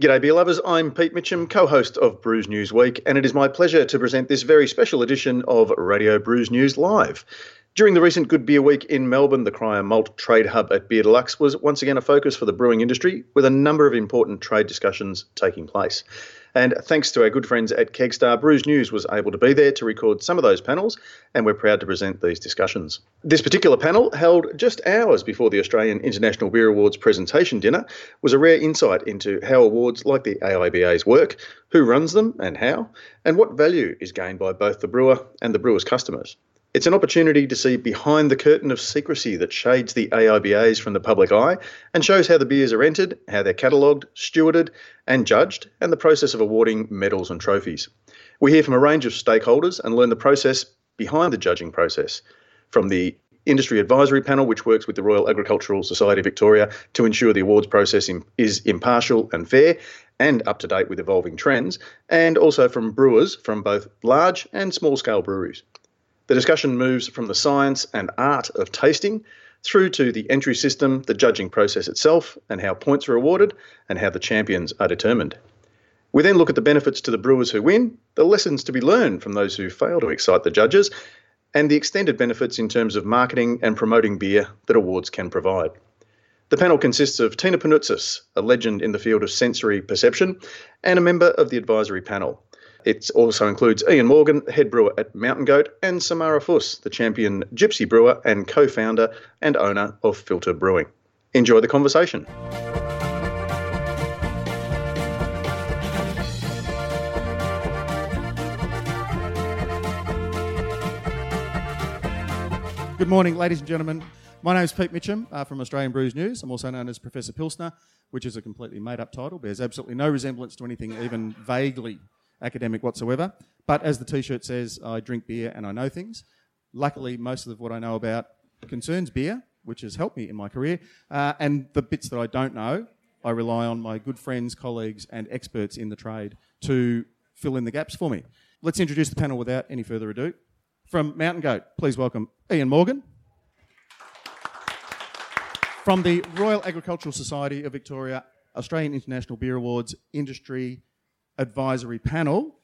G'day, beer lovers. I'm Pete Mitchell, co host of Brews News Week, and it is my pleasure to present this very special edition of Radio Brews News Live. During the recent Good Beer Week in Melbourne, the Cryer Malt Trade Hub at Beer Deluxe was once again a focus for the brewing industry, with a number of important trade discussions taking place. And thanks to our good friends at Kegstar, Brews News was able to be there to record some of those panels, and we're proud to present these discussions. This particular panel, held just hours before the Australian International Beer Awards presentation dinner, was a rare insight into how awards like the AIBA's work, who runs them and how, and what value is gained by both the brewer and the brewer's customers. It's an opportunity to see behind the curtain of secrecy that shades the AIBAs from the public eye and shows how the beers are entered, how they're catalogued, stewarded, and judged, and the process of awarding medals and trophies. We hear from a range of stakeholders and learn the process behind the judging process, from the industry advisory panel, which works with the Royal Agricultural Society of Victoria to ensure the awards process is impartial and fair and up to date with evolving trends, and also from brewers from both large and small scale breweries. The discussion moves from the science and art of tasting through to the entry system, the judging process itself, and how points are awarded and how the champions are determined. We then look at the benefits to the brewers who win, the lessons to be learned from those who fail to excite the judges, and the extended benefits in terms of marketing and promoting beer that awards can provide. The panel consists of Tina Panoutzis, a legend in the field of sensory perception, and a member of the advisory panel. It also includes Ian Morgan, head brewer at Mountain Goat, and Samara Fuss, the champion gypsy brewer and co founder and owner of Filter Brewing. Enjoy the conversation. Good morning, ladies and gentlemen. My name is Pete Mitchell uh, from Australian Brews News. I'm also known as Professor Pilsner, which is a completely made up title, bears absolutely no resemblance to anything even vaguely academic whatsoever. But as the t shirt says, I drink beer and I know things. Luckily, most of what I know about concerns beer, which has helped me in my career. Uh, and the bits that I don't know, I rely on my good friends, colleagues, and experts in the trade to fill in the gaps for me. Let's introduce the panel without any further ado. From Mountain Goat, please welcome Ian Morgan. From the Royal Agricultural Society of Victoria, Australian International Beer Awards Industry advisory panel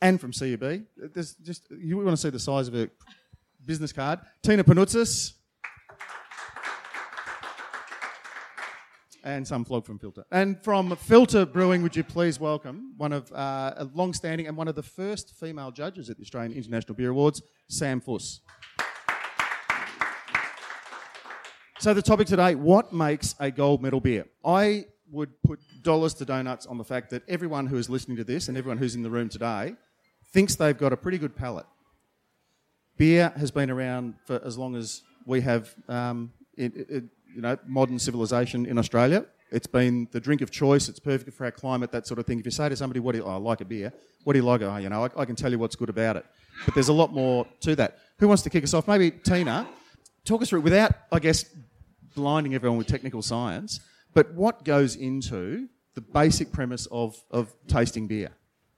and from CUB. There's just you want to see the size of a business card. Tina Panoutzis. And some flog from Filter. And from Filter Brewing, would you please welcome one of uh, a long-standing and one of the first female judges at the Australian International Beer Awards, Sam Fuss. So the topic today: what makes a gold medal beer? I would put dollars to donuts on the fact that everyone who is listening to this and everyone who's in the room today thinks they've got a pretty good palate. Beer has been around for as long as we have, um, you know, modern civilization in Australia. It's been the drink of choice. It's perfect for our climate, that sort of thing. If you say to somebody, "What do you, oh, I like a beer?" What do you like? Oh, you know, I, I can tell you what's good about it. But there's a lot more to that. Who wants to kick us off? Maybe Tina. Talk us through without, I guess, blinding everyone with technical science. But what goes into the basic premise of, of tasting beer?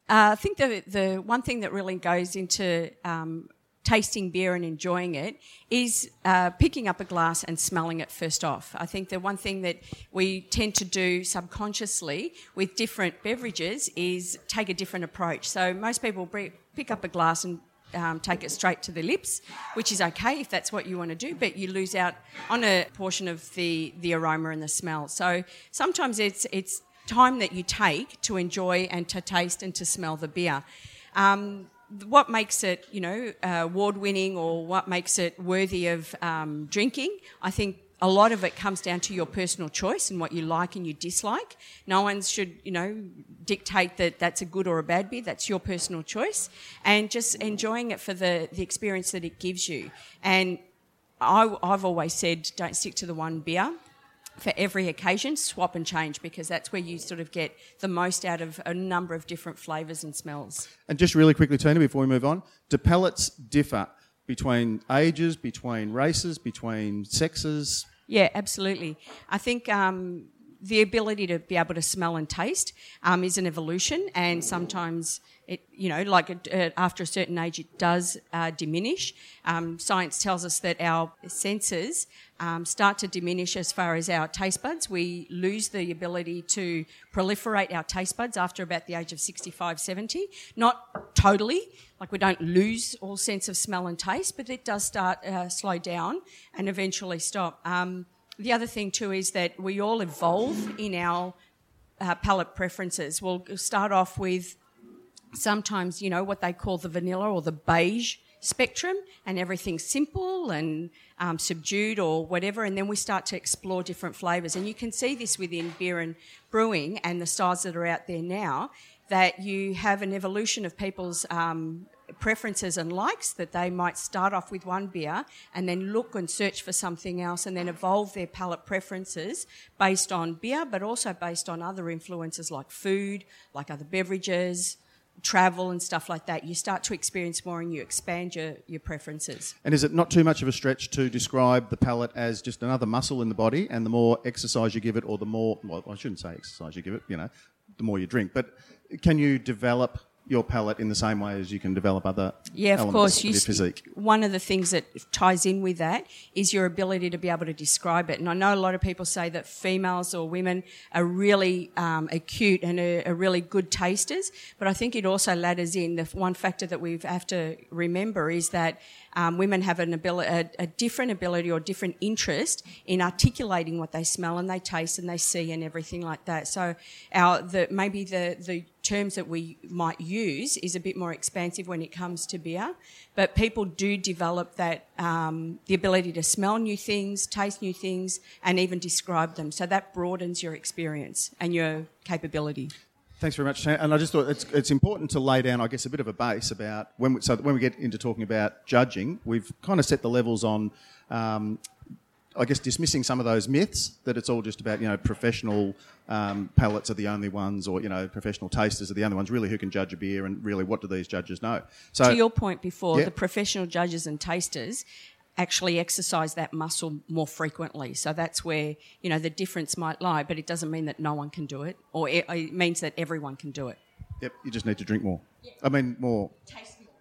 Uh, I think the, the one thing that really goes into um, tasting beer and enjoying it is uh, picking up a glass and smelling it first off. I think the one thing that we tend to do subconsciously with different beverages is take a different approach. So most people pick up a glass and um, take it straight to the lips, which is okay if that's what you want to do, but you lose out on a portion of the, the aroma and the smell. So sometimes it's, it's time that you take to enjoy and to taste and to smell the beer. Um, what makes it, you know, uh, award winning or what makes it worthy of um, drinking, I think a lot of it comes down to your personal choice and what you like and you dislike. No one should, you know, dictate that that's a good or a bad beer. That's your personal choice. And just enjoying it for the, the experience that it gives you. And I, I've always said don't stick to the one beer for every occasion, swap and change because that's where you sort of get the most out of a number of different flavours and smells. And just really quickly, Tina, before we move on, do palates differ between ages, between races, between sexes? Yeah, absolutely. I think um, the ability to be able to smell and taste um, is an evolution, and sometimes it, you know, like uh, after a certain age, it does uh, diminish. Um, science tells us that our senses um, start to diminish as far as our taste buds. We lose the ability to proliferate our taste buds after about the age of 65, 70. Not totally, like we don't lose all sense of smell and taste, but it does start uh, slow down and eventually stop. Um, the other thing too is that we all evolve in our uh, palate preferences. We'll start off with sometimes, you know, what they call the vanilla or the beige spectrum, and everything's simple and um, subdued or whatever, and then we start to explore different flavours. And you can see this within beer and brewing and the styles that are out there now, that you have an evolution of people's um, preferences and likes that they might start off with one beer and then look and search for something else and then evolve their palate preferences based on beer but also based on other influences like food like other beverages travel and stuff like that you start to experience more and you expand your, your preferences. And is it not too much of a stretch to describe the palate as just another muscle in the body, and the more exercise you give it, or the more, well, I shouldn't say exercise you give it, you know, the more you drink, but can you develop your palate in the same way as you can develop other Yeah, of course. of You your physique? One of the things that ties in with that is your ability to be able to describe it. And I know a lot of people say that females or women are really um, acute and are, are really good tasters, but I think it also ladders in the one factor that we have to remember is that um, women have an ability, a, a different ability or different interest in articulating what they smell and they taste and they see and everything like that. So our the maybe the the terms that we might use is a bit more expansive when it comes to beer, but people do develop that um, the ability to smell new things, taste new things, and even describe them. So that broadens your experience and your capability. Thanks very much, And I just thought it's, it's important to lay down, I guess, a bit of a base about when we, so when we get into talking about judging, we've kind of set the levels on, um, I guess, dismissing some of those myths that it's all just about, you know, professional um, palates are the only ones, or you know, professional tasters are the only ones really who can judge a beer, and really, what do these judges know? So to your point before, Yeah. the professional judges and tasters actually exercise that muscle more frequently. So that's where, you know, the difference might lie, but it doesn't mean that no one can do it, or it, it means that everyone can do it. Yep, you just need to drink more. I mean, more.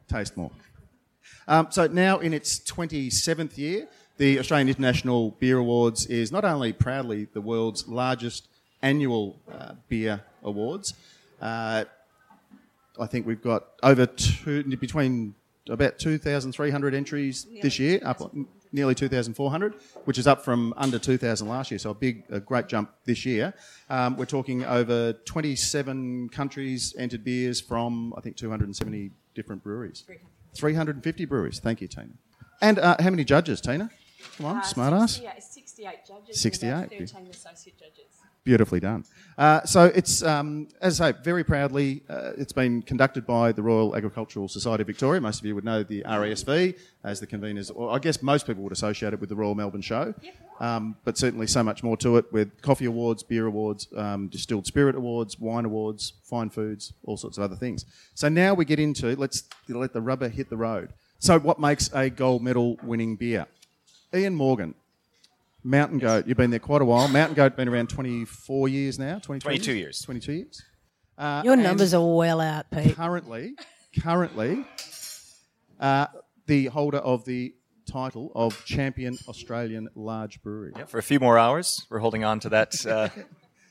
Taste more. Um, so now in its 27th year, the Australian International Beer Awards is not only proudly the world's largest annual uh, beer awards. Uh, I think we've got over two, between about 2,300 entries this year, up nearly 2,400, which is up from under 2,000 last year. So a big, a great jump this year. Um, we're talking over 27 countries entered beers from I think 270 different breweries. 350 breweries. Thank you, Tina. And uh, how many judges, Tina? Come on, smart ass. 68 judges. 68, about 13 associate judges. Beautifully done. Uh, so it's, um, as I say, very proudly, uh, it's been conducted by the Royal Agricultural Society of Victoria. Most of you would know the RASV as the conveners, or I guess most people would associate it with the Royal Melbourne Show. Um, but certainly so much more to it with coffee awards, beer awards, um, distilled spirit awards, wine awards, fine foods, all sorts of other things. So now we get into, let's let the rubber hit the road. So what makes a gold medal winning beer? Ian Morgan, Mountain Goat, you've been there quite a while. Mountain Goat been around 24 years now. 23 22 years. 22 years. Uh, Your numbers are well out, Pete. Currently, currently, uh, the holder of the title of champion Australian large brewery. Yeah, for a few more hours, we're holding on to that uh,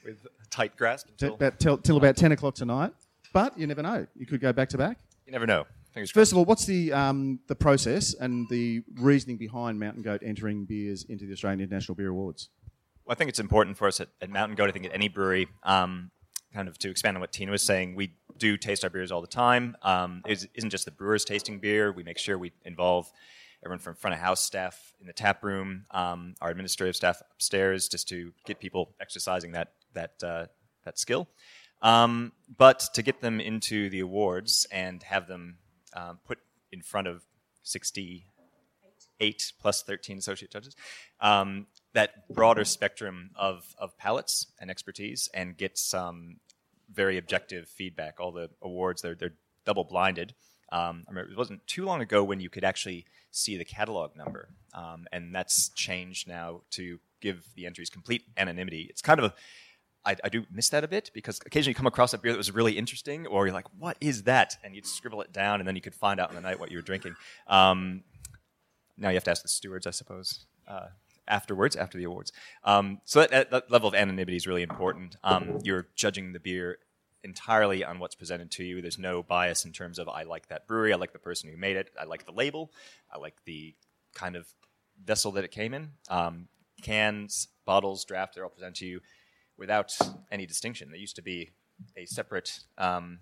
with tight grasp T- until About till, till about 10 o'clock tonight. But you never know. You could go back to back. you never know. First of all, what's the um, the process and the reasoning behind Mountain Goat entering beers into the Australian International Beer Awards? Well, I think it's important for us at, at Mountain Goat, I think at any brewery, um, kind of to expand on what Tina was saying, we do taste our beers all the time. Um, it isn't just the brewers tasting beer. We make sure we involve everyone from front of house staff in the tap room, um, our administrative staff upstairs, just to get people exercising that that uh, that skill. Um, but to get them into the awards and have them um, put in front of 68 plus 13 associate judges, um, that broader spectrum of, of palates and expertise and get some very objective feedback. All the awards, they're, they're double blinded. Um, I remember it wasn't too long ago when you could actually see the catalog number, um, and that's changed now to give the entries complete anonymity. It's kind of a I, I, do miss that a bit because occasionally you come across a beer that was really interesting, or you're like, "What is that?" and you'd scribble it down, and then you could find out in the night what you were drinking. Um, now you have to ask the stewards, I suppose, uh, afterwards, after the awards. Um, so that, that, level of anonymity is really important. Um, you're judging the beer entirely on what's presented to you. There's no bias in terms of I like that brewery, I like the person who made it, I like the label, I like the kind of vessel that it came in. Um, cans, bottles, draft, they're all presented to you without any distinction. There used to be a separate um,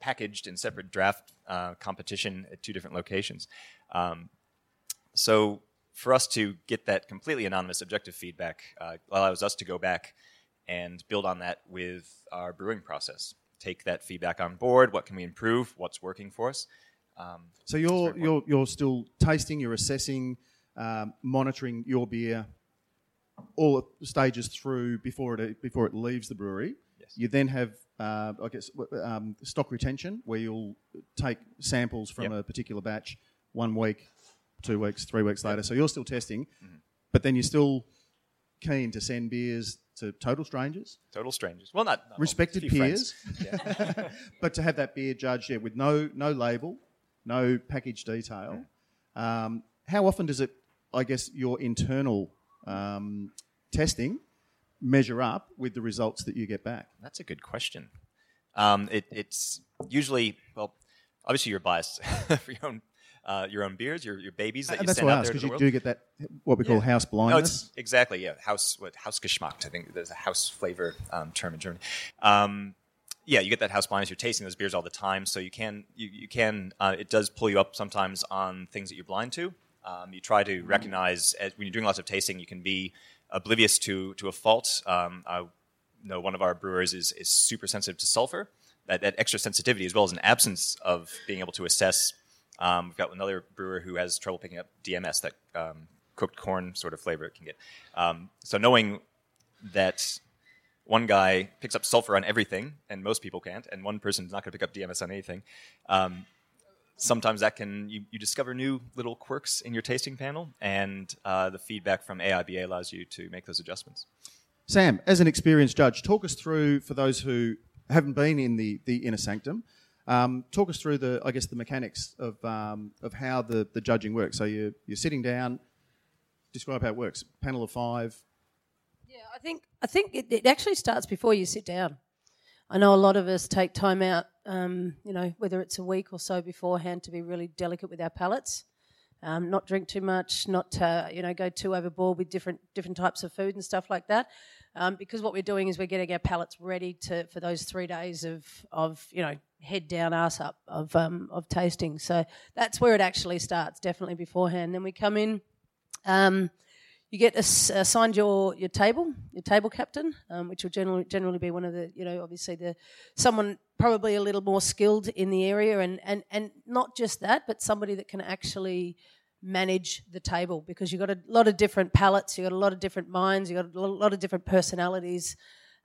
packaged and separate draft uh, competition at two different locations. Um, so for us to get that completely anonymous objective feedback uh, allows us to go back and build on that with our brewing process. Take that feedback on board. What can we improve? What's working for us? Um, so you're you're you're still tasting, you're assessing, um, monitoring your beer all stages through before it before it leaves the brewery. Yes. You then have, uh, I guess, um, stock retention, where you'll take samples from yep. a particular batch one week, two weeks, three weeks later. Yep. So you're still testing, mm-hmm. but then you're still keen to send beers to total strangers. Total strangers. Well, not, not respected peers, yeah. but to have that beer judged yeah, with no no label, no package detail. Yeah. Um, how often does it? I guess your internal um, testing measure up with the results that you get back? That's a good question. Um, it, it's usually well, obviously you're biased for your own uh, your own beers, your, your babies that and you that's send out there because you world. do get that what we call yeah. house blindness. No, exactly, yeah, house what Hausgeschmack. I think there's a house flavor um, term in German. Um, yeah, you get that house blindness. You're tasting those beers all the time, so you can you, you can uh, it does pull you up sometimes on things that you're blind to. Um, you try to recognize as, when you're doing lots of tasting, you can be oblivious to to a fault. Um, I know one of our brewers is is super sensitive to sulfur. That, that extra sensitivity, as well as an absence of being able to assess. Um, we've got another brewer who has trouble picking up DMS, that um, cooked corn sort of flavor it can get. Um, so knowing that one guy picks up sulfur on everything, and most people can't, and one person is not going to pick up DMS on anything. Um, sometimes that can you, you, discover new little quirks in your tasting panel, and uh, the feedback from AIBA allows you to make those adjustments. Sam, as an experienced judge, talk us through for those who haven't been in the, the inner sanctum. Um, talk us through the, I guess, the mechanics of, um, of how the, the judging works. So you're, you're sitting down. Describe how it works. Panel of five. Yeah, I think I think it, it actually starts before you sit down. I know a lot of us take time out, um, you know, whether it's a week or so beforehand, to be really delicate with our palates, um, not drink too much, not to, you know go too overboard with different different types of food and stuff like that. Um, because what we're doing is we're getting our palates ready to for those three days of of you know head down, ass up of um, of tasting. So that's where it actually starts, definitely beforehand. Then we come in. You get assigned your, your table, your table captain, um, which will generally generally be one of the you know obviously the someone probably a little more skilled in the area, and and and not just that, but somebody that can actually manage the table because you've got a lot of different palettes, you've got a lot of different minds, you've got a lot of different personalities,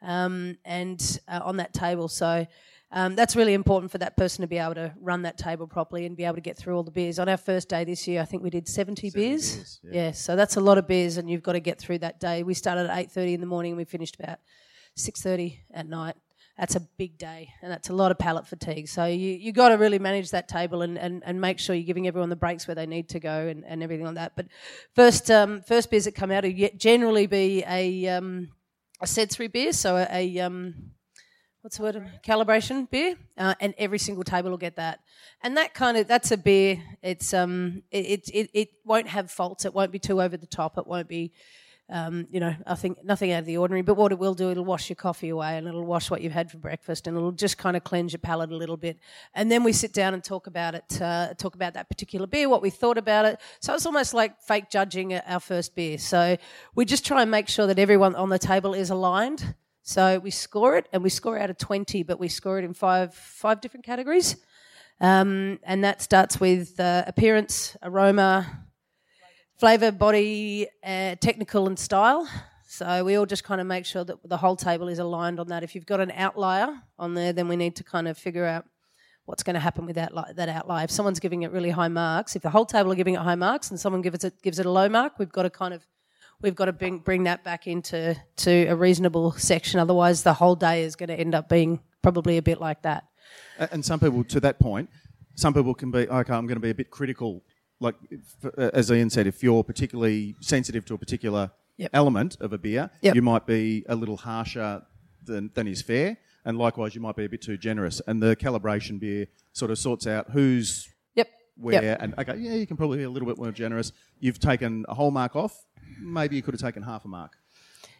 um, and uh, on that table, so. Um, that's really important for that person to be able to run that table properly and be able to get through all the beers. On our first day this year, I think we did 70, 70 beers. beers yeah. yeah. so that's a lot of beers, and you've got to get through that day. We started at 8.30 in the morning and we finished about 6.30 at night. That's a big day, and that's a lot of palate fatigue. So you you got to really manage that table and, and, and make sure you're giving everyone the breaks where they need to go and, and everything like that. But first um, first beers that come out will generally be a um, a sensory beer, so a, a um, what's the word? Calibration beer, uh, and every single table will get that. And that kind of that's a beer. It's um, it, it it won't have faults. It won't be too over the top. It won't be. Um, you know, I think nothing out of the ordinary, but what it will do, it'll wash your coffee away and it'll wash what you've had for breakfast and it'll just kind of cleanse your palate a little bit. And then we sit down and talk about it, uh, talk about that particular beer, what we thought about it. So it's almost like fake judging our first beer. So we just try and make sure that everyone on the table is aligned so we score it, and we score out of 20, but we score it in five, five different categories. Um, and that starts with uh, appearance, aroma, flavour, body, uh, technical, and style. So we all just kind of make sure that the whole table is aligned on that. If you've got an outlier on there, then we need to kind of figure out what's going to happen with that, that outlier. If someone's giving it really high marks, if the whole table are giving it high marks and someone gives it gives it a low mark, we've got to kind of we've got to bring, bring that back into to a reasonable section. Otherwise, the whole day is going to end up being probably a bit like that. And some people, to that point, some people can be okay. I'm going to be a bit critical. Like uh, as Ian said, if you're particularly sensitive to a particular Yep. element of a beer, Yep. you might be a little harsher than, than is fair. And likewise, you might be a bit too generous. And the calibration beer sort of sorts out who's Yep. where. Yep. And okay, yeah, you can probably be a little bit more generous. You've taken a whole mark off. Maybe you could have taken half a mark.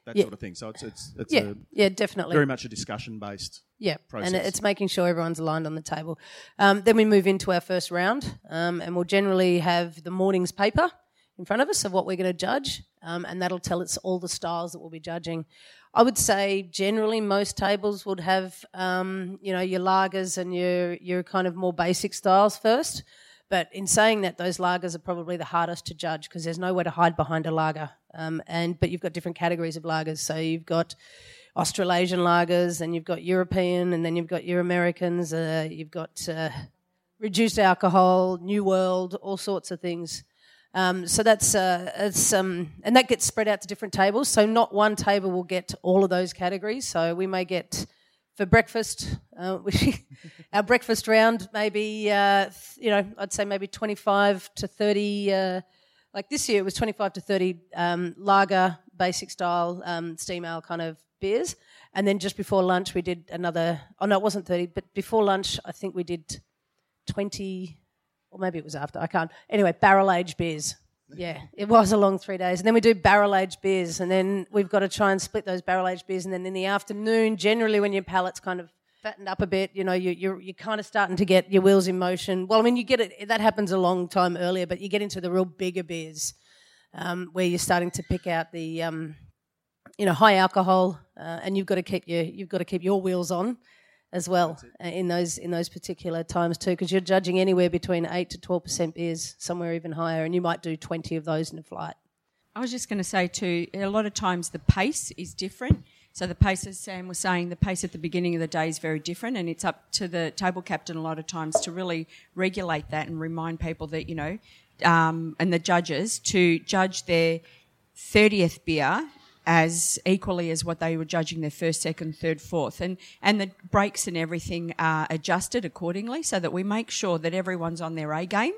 That Yeah. sort of thing. So it's it's it's Yeah. a, Yeah. Definitely. very much a discussion based. Yeah, process. and it's making sure everyone's aligned on the table. Um, then we move into our first round, um, and we'll generally have the morning's paper in front of us of what we're going to judge, um, and that'll tell us all the styles that we'll be judging. I would say generally most tables would have, um, you know, your lagers and your your kind of more basic styles first. But in saying that, those lagers are probably the hardest to judge because there's nowhere to hide behind a lager. Um, and but you've got different categories of lagers. So you've got Australasian lagers, and you've got European, and then you've got your Americans. Uh, you've got uh, reduced alcohol, New World, all sorts of things. Um, so that's uh, it's um, and that gets spread out to different tables. So not one table will get all of those categories. So we may get for breakfast, uh, we, our breakfast round maybe uh, you know I'd say maybe twenty five to thirty. Uh, like this year, it was twenty five to thirty um, lager, basic style um, steam ale kind of beers. And then just before lunch, we did another. Oh no, it wasn't thirty, but before lunch, I think we did twenty or maybe it was after. I can't. Anyway, barrel aged beers. Yeah, it was a long three days. And then we do barrel aged beers, and then we've got to try and split those barrel aged beers. And then in the afternoon, generally when your palate's kind of fattened up a bit, you know, you, you're you're kind of starting to get your wheels in motion. Well, I mean, you get it. That happens a long time earlier, but you get into the real bigger beers um, where you're starting to pick out the um, you know high alcohol, uh, and you've got to keep your you've got to keep your wheels on as well uh, in those in those particular times too, because you're judging anywhere between eight to twelve percent beers, somewhere even higher, and you might do twenty of those in a flight. I was just going to say too, a lot of times the pace is different. So the pace, as Sam was saying, the pace at the beginning of the day is very different, and it's up to the table captain a lot of times to really regulate that and remind people that you know, um, and the judges to judge their thirtieth beer as equally as what they were judging their first, second, third, fourth, and and the breaks and everything are adjusted accordingly, so that we make sure that everyone's on their A game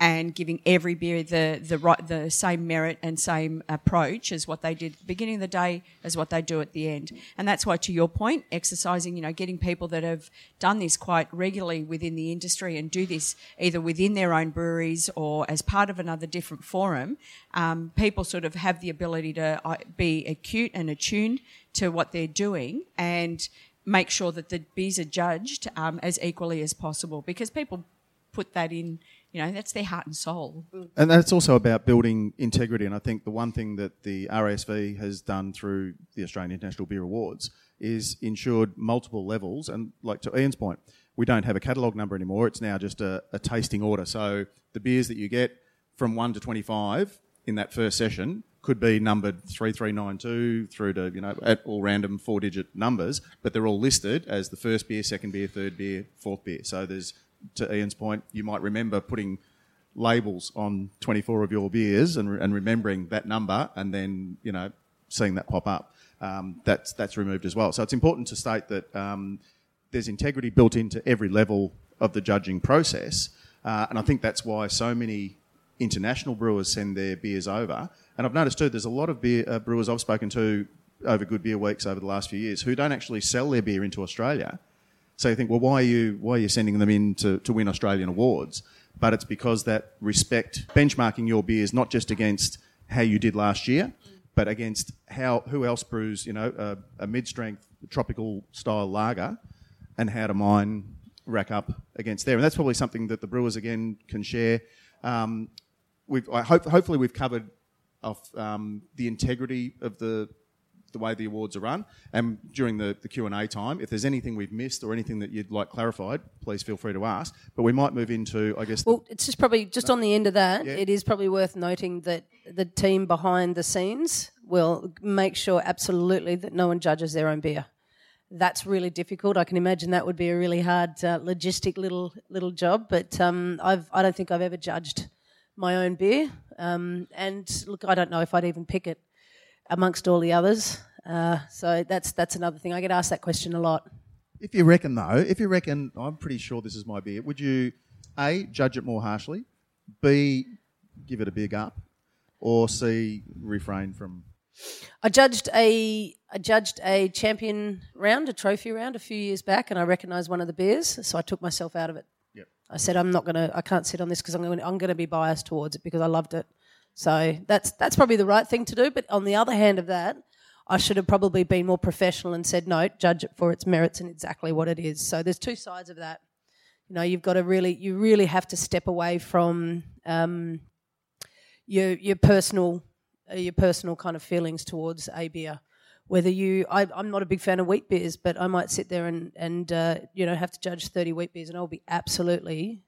and giving every beer the the right the same merit and same approach as what they did at the beginning of the day as what they do at the end. And that's why, to your point, exercising, you know, getting people that have done this quite regularly within the industry and do this either within their own breweries or as part of another different forum, um, people sort of have the ability to uh, be acute and attuned to what they're doing and make sure that the bees are judged um, as equally as possible because people put that in you know that's their heart and soul And that's also about building integrity. And I think the one thing that the RASV has done through the Australian International Beer Awards is ensured multiple levels. And like to Ian's point, we don't have a catalogue number anymore. It's now just a, a tasting order. So the beers that you get from 1 to 25 in that first session could be numbered 3392 through to, you know, at all random four digit numbers, but they're all listed as the first beer, second beer, third beer, fourth beer. So there's, to Ian's point, you might remember putting labels on 24 of your beers and, and remembering that number and then, you know, seeing that pop up. Um, that's, that's removed as well. So it's important to state that um, there's integrity built into every level of the judging process. Uh, and I think that's why so many international brewers send their beers over. And I've noticed too, there's a lot of beer, uh, brewers I've spoken to over Good Beer Weeks over the last few years who don't actually sell their beer into Australia. So you think, well, why are you why are you sending them in to, to win Australian awards? But it's because that respect benchmarking your beers not just against how you did last year, but against how who else brews, you know, a, a mid-strength tropical style lager, and how do mine rack up against there? And that's probably something that the brewers again can share. Um, we've I hope hopefully we've covered off um, the integrity of the the way the awards are run. And during the, the Q&A time, if there's anything we've missed or anything that you'd like clarified, please feel free to ask. But we might move into, I guess, Well, it's just probably just on the end of that. Yeah. It is probably worth noting that the team behind the scenes will make sure absolutely that no one judges their own beer. That's really difficult. I can imagine that would be a really hard uh, logistic little little job. But um, I've I don't think I've ever judged my own beer. Um, and look, I don't know if I'd even pick it amongst all the others. Uh, so that's that's another thing. I get asked that question a lot. If you reckon, though, if you reckon, I'm pretty sure this is my beer, would you, A, judge it more harshly, B, give it a big up, or C, refrain from. I judged a I judged a champion round, a trophy round, a few years back, and I recognised one of the beers, so I took myself out of it. Yep. I said I'm not gonna, I can't sit on this because I'm going, I'm going to be biased towards it because I loved it. So that's that's probably the right thing to do. But on the other hand of that, I should have probably been more professional and said no, judge it for its merits and exactly what it is. So there's two sides of that. You know, you've got to really, you really have to step away from um, your your personal uh, your personal kind of feelings towards a beer. Whether you, I, I'm not a big fan of wheat beers, but I might sit there and and uh, you know have to judge 30 wheat beers, and I'll be absolutely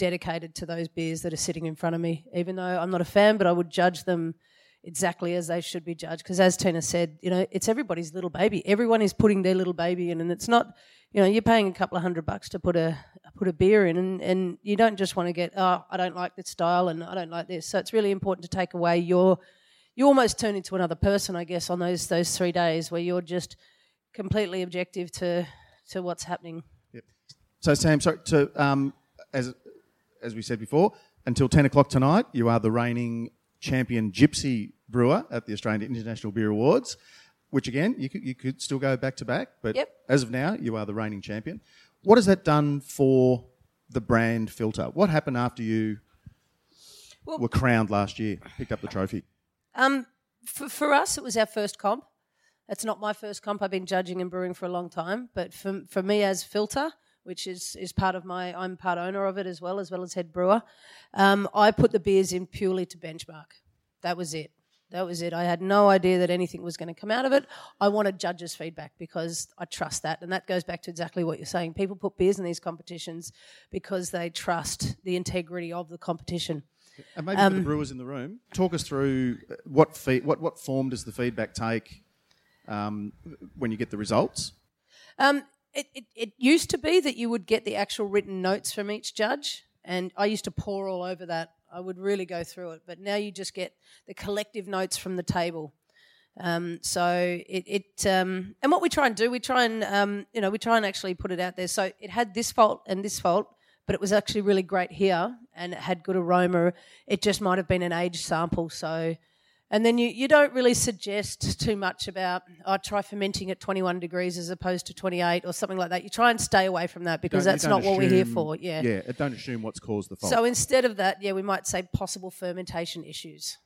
dedicated to those beers that are sitting in front of me. Even though I'm not a fan, but I would judge them exactly as they should be judged. Because as Tina said, you know, it's everybody's little baby. Everyone is putting their little baby in, and it's not, you know, you're paying a couple of hundred bucks to put a put a beer in, and, and you don't just want to get, oh, I don't like this style and I don't like this. So it's really important to take away your, you almost turn into another person, I guess, on those those three days where you're just completely objective to to what's happening. Yep. So, Sam, sorry to, um, as, as we said before, until 10 o'clock tonight, you are the reigning champion gypsy brewer at the Australian International Beer Awards, which again, you could, you could still go back to back, but Yep. as of now, you are the reigning champion. What has that done for the brand filter? What happened after you Well- were crowned last year, picked up the trophy? Um, for, for us, it was our first comp. It's not my first comp. I've been judging and brewing for a long time, but for, for me as filter, which is, is part of my, I'm part owner of it as well, as well as head brewer. Um, I put the beers in purely to benchmark. That was it. That was it. I had no idea that anything was going to come out of it. I wanted judges' feedback because I trust that. And that goes back to exactly what you're saying. People put beers in these competitions because they trust the integrity of the competition. And maybe Um, for the brewers in the room, talk us through uh, what feed, what what form does the feedback take um, when you get the results? Um, it, it, it used to be that you would get the actual written notes from each judge, and I used to pour all over that. I would really go through it, but now you just get the collective notes from the table. Um, so it, it um, and what we try and do, we try and um, you know we try and actually put it out there. So it had this fault and this fault, but it was actually really great here, and it had good aroma. It just might have been an age sample, so. And then you, you don't really suggest too much about, oh, try fermenting at 21 degrees as opposed to 28 or something like that. You try and stay away from that because Don't- that's not what we're here for. Yeah. Yeah, don't assume what's caused the fault. So instead of that, yeah, we might say possible fermentation issues.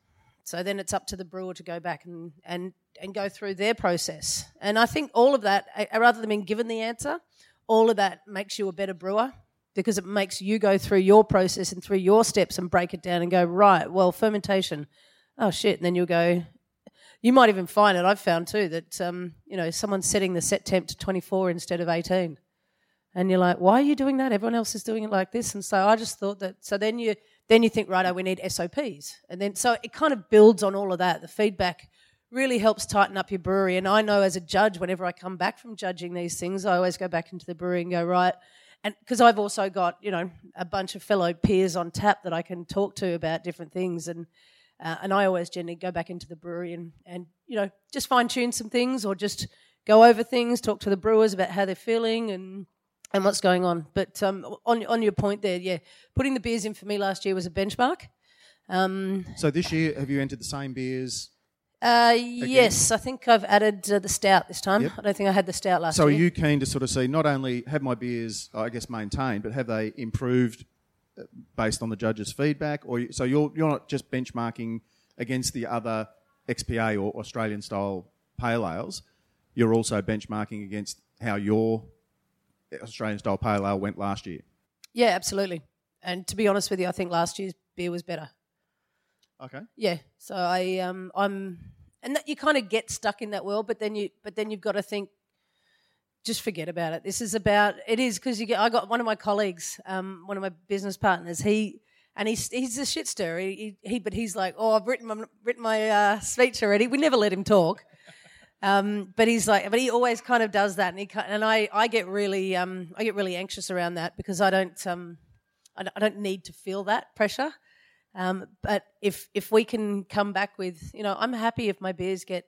So then it's up to the brewer to go back and, and, and go through their process. And I think all of that, rather than being given the answer, all of that makes you a better brewer because it makes you go through your process and through your steps and break it down and go, right, well, fermentation, oh shit. And then you'll go, you might even find it, I've found too, that, um, you know, someone's setting the set temp to 24 instead of 18 and you're like, why are you doing that? Everyone else is doing it like this. And so I just thought that. So then you then you think, right, oh, we need SOPs, and then so it kind of builds on all of that. The feedback really helps tighten up your brewery. And I know as a judge, whenever I come back from judging these things, I always go back into the brewery and go right. And because I've also got you know a bunch of fellow peers on tap that I can talk to about different things, and uh, and I always generally go back into the brewery and and you know just fine tune some things or just go over things, talk to the brewers about how they're feeling and and what's going on. But um, on on your point there, yeah, putting the beers in for me last year was a benchmark. Um, So this year, have you entered the same beers? uh, yes, I think I've added uh, the stout this time. Yep. I don't think I had the stout last year. So are you keen to sort of see not only have my beers, I guess, maintained, but have they improved based on the judges' feedback? Or you- so you're you're not just benchmarking against the other XPA or Australian style pale ales. You're also benchmarking against how your Australian style pale ale went last year. yeah, absolutely. And to be honest with you, I think last year's beer was better. Okay. Yeah. So I um I'm and that you kind of get stuck in that world, but then you but then you've got to think. Just forget about it. This is about it is because you get. I got one of my colleagues, um, one of my business partners. He and he's he's a shit stirrer. He, he but he's like, oh, I've written my written my uh, speech already. We never let him talk. Um, but he's like, but he always kind of does that, and he and I I get really um I get really anxious around that because I don't um I don't- I don't need to feel that pressure. Um, but if if we can come back with, you know, I'm happy if my beers get,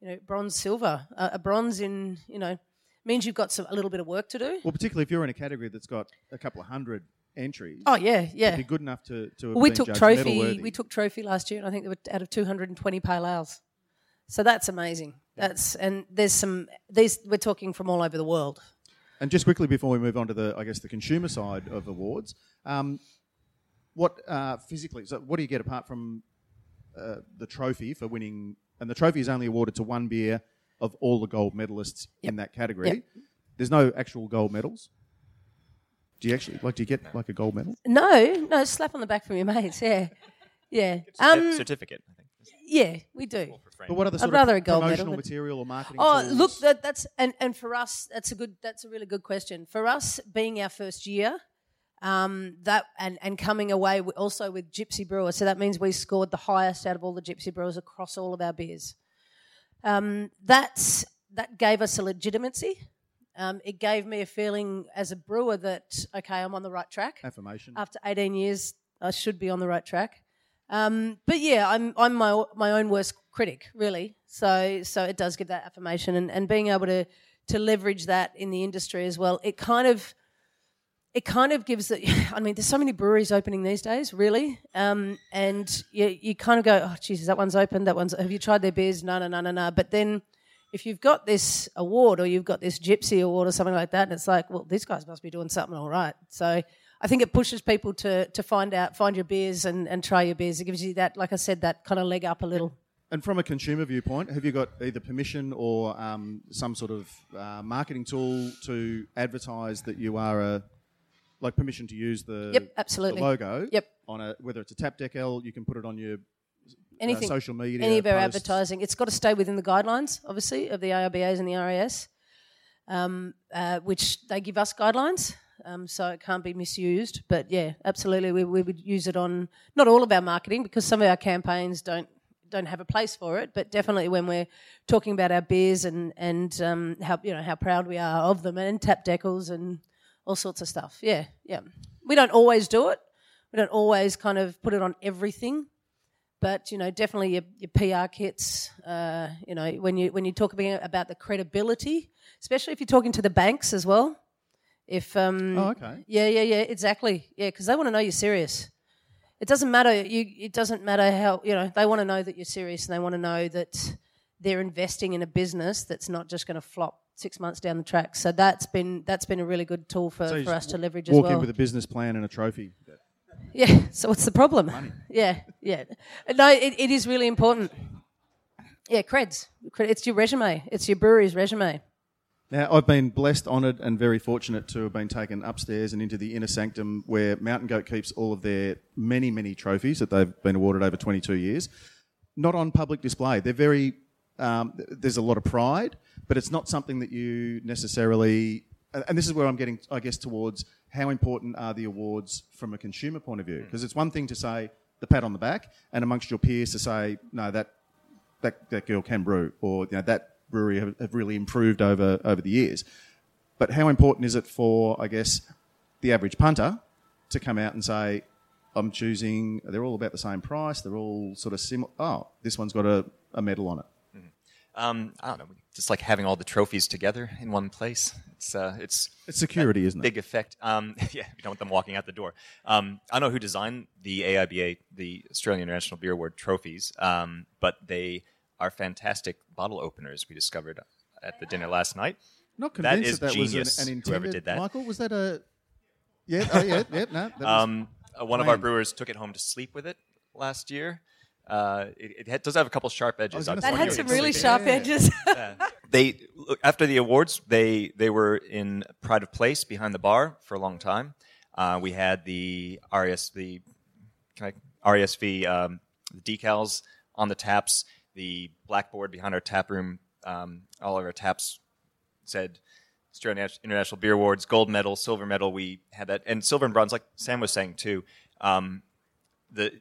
you know, bronze, silver. Uh, a bronze in, you know, means you've got some a little bit of work to do. Well, particularly if you're in a category that's got a couple of hundred entries. Oh yeah, yeah. Be good enough to, to Well, we took trophy. We took trophy last year, and I think there were out of 220 pale ales. So that's amazing. That's and there's some. These we're talking from all over the world. And just quickly before we move on to the, I guess, the consumer side of awards, um, what uh, physically? So, what do you get apart from uh, the trophy for winning? And the trophy is only awarded to one beer of all the gold medalists in that category. Yep. There's no actual gold medals. Do you actually like? Do you get like a gold medal? No, no, slap on the back from your mates. Yeah, yeah, um, certificate, I think. yeah. We do. But what other I'd sort rather a of gold medal, promotional but- material or marketing? Oh, tools? look, that, that's and and for us, that's a good. That's a really good question. For us, being our first year, um, that and and coming away also with Gypsy Brewer, so that means we scored the highest out of all the Gypsy Brewers across all of our beers. Um, that's that gave us a legitimacy. Um, it gave me a feeling as a brewer that okay, I'm on the right track affirmation. after 18 years, I should be on the right track. Um, but yeah, I'm I'm my my own worst critic, really. So so it does give that affirmation, and, and being able to to leverage that in the industry as well. It kind of it kind of gives the. I mean, there's so many breweries opening these days, really, um, and you you kind of go, oh Jesus, that one's open. That one's. Have you tried their beers? No, no, no, no, no. But then. If you've got this award or you've got this Gypsy award or something like that, and it's like, well, these guys must be doing something all right. So I think it pushes people to to find out, find your beers and, and try your beers. It gives you that, like I said, that kind of leg up a little. And from a consumer viewpoint, have you got either permission or um, some sort of uh, marketing tool to advertise that you are a like permission to use the, Yep, absolutely. the logo? Yep. On a whether it's a tap decal, you can put it on your Anything, Uh, social media, any of our posts. advertising, it's got to stay within the guidelines, obviously, of the ARBAs and the RAS, um, uh, which they give us guidelines. Um, so it can't be misused, but yeah, absolutely, we, we would use it on not all of our marketing because some of our campaigns don't don't have a place for it, but definitely when we're talking about our beers and and um, how you know how proud we are of them and tap decals and all sorts of stuff. Yeah, yeah. We don't always do it. We don't always kind of put it on everything, but you know, definitely your, your PR kits. Uh, you know, when you when you talk about the credibility, especially if you're talking to the banks as well. If um, Oh, okay. yeah, yeah, yeah, exactly. Yeah, because they want to know you're serious. It doesn't matter. You, it doesn't matter how you know. They want to know that you're serious, and they want to know that they're investing in a business that's not just going to flop six months down the track. So that's been that's been a really good tool for, So for us to leverage as well. Walk in with a business plan and a trophy. Yeah. So what's the problem? Money. Yeah, yeah. No, it, it is really important. Yeah, creds. It's your resume. It's your brewery's resume. Now, I've been blessed, honoured, and very fortunate to have been taken upstairs and into the inner sanctum where Mountain Goat keeps all of their many, many trophies that they've been awarded over 22 years. Not on public display. They're very, um, there's a lot of pride, but it's not something that you necessarily, and this is where I'm getting, I guess, towards how important are the awards from a consumer point of view? Because it's one thing to say the pat on the back, and amongst your peers to say, no, that that, that girl can brew, or you know, that brewery have, have really improved over over the years. But how important is it for, I guess, the average punter to come out and say, I'm choosing, they're all about the same price, they're all sort of similar. Oh, this one's got a, a medal on it. Um, I don't know, just like having all the trophies together in one place. It's uh, it's It's security, isn't it? big effect. Um, yeah, you don't want them walking out the door. Um, I don't know who designed the AIBA, the Australian International Beer Award trophies, um, but they are fantastic bottle openers. We discovered at the dinner last night. Not convinced is that, that was genius, an, an whoever did that. Michael, was that a? Yeah. Oh yeah. Yeah. No. That was, Um, uh, one of our brewers took it home to sleep with it last year. Uh, it, it does have a couple sharp edges. was gonna That had some really sleeping. sharp edges. they after the awards they they were in pride of place behind the bar for a long time uh, we had the RES the can I, RASV um, decals on the taps the blackboard behind our tap room um, all of our taps said Australian International Beer Awards gold medal silver medal we had that and silver and bronze like Sam was saying too um, the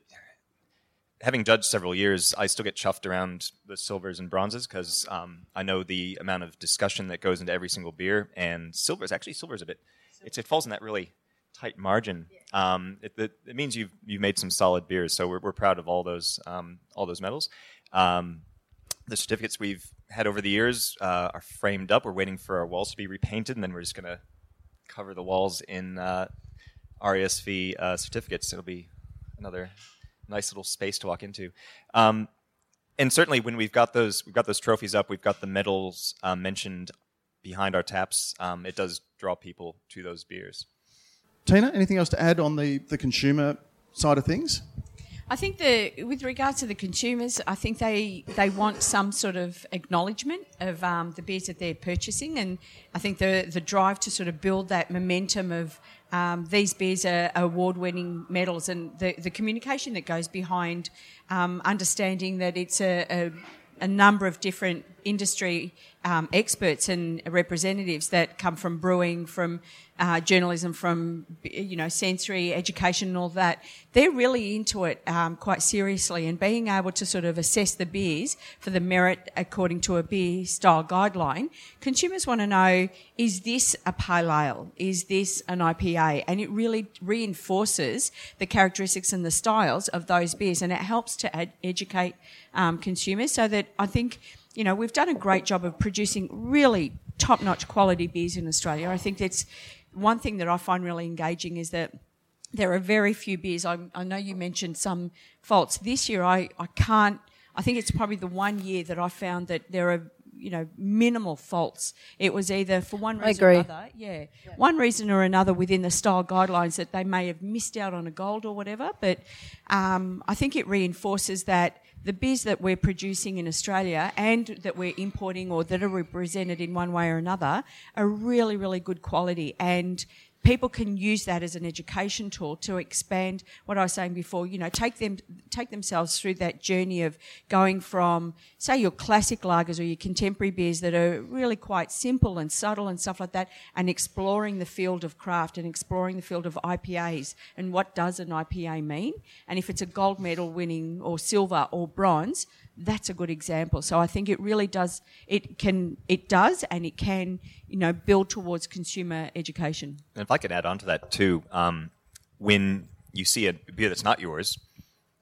having judged several years, I still get chuffed around the silvers and bronzes because um, I know the amount of discussion that goes into every single beer. And silvers, actually, silver's a bit, it's, it falls in that really tight margin. Um, it, it, it, means you've you've made some solid beers. So we're, we're proud of all those um, all those medals. Um, the certificates we've had over the years uh, are framed up. We're waiting for our walls to be repainted, and then we're just going to cover the walls in uh, RASV uh, certificates. It'll be another nice little space to walk into. Um, and certainly, when we've got those, we've got those trophies up. We've got the medals uh, mentioned behind our taps. Um, it does draw people to those beers. Tina, anything else to add on the, the consumer side of things? I think the with regards to the consumers, I think they they want some sort of acknowledgement of um, the beers that they're purchasing, and I think the the drive to sort of build that momentum of um, these beers are award-winning medals, and the the communication that goes behind um, understanding that it's a, a a number of different industry um, experts and representatives that come from brewing, from uh, journalism, from you know sensory education and all that. They're really into it um, quite seriously, and being able to sort of assess the beers for the merit according to a beer style guideline. Consumers want to know: is this a pale ale? Is this an IPA? And it really reinforces the characteristics and the styles of those beers, and it helps to ed- educate um, consumers so that I think you know, we've done a great job of producing really top notch quality beers in Australia. I think that's one thing that I find really engaging is that there are very few beers. I, I know you mentioned some faults. This year, I, I can't, I think it's probably the one year that I found that there are you know minimal faults. It was either for one reason or another, yeah, yeah, one reason or another within the style guidelines that they may have missed out on a gold or whatever. But um, I think it reinforces that the beers that we're producing in Australia and that we're importing or that are represented in one way or another are really, really good quality. And people can use that as an education tool to expand what I was saying before, you know, take them take themselves through that journey of going from say your classic lagers or your contemporary beers that are really quite simple and subtle and stuff like that and exploring the field of craft and exploring the field of IPAs and what does an IPA mean? And if it's a gold medal winning or silver or bronze that's a good example. So I think it really does. It can. It does, and it can. You know, build towards consumer education. And if I could add on to that too, um, when you see a beer that's not yours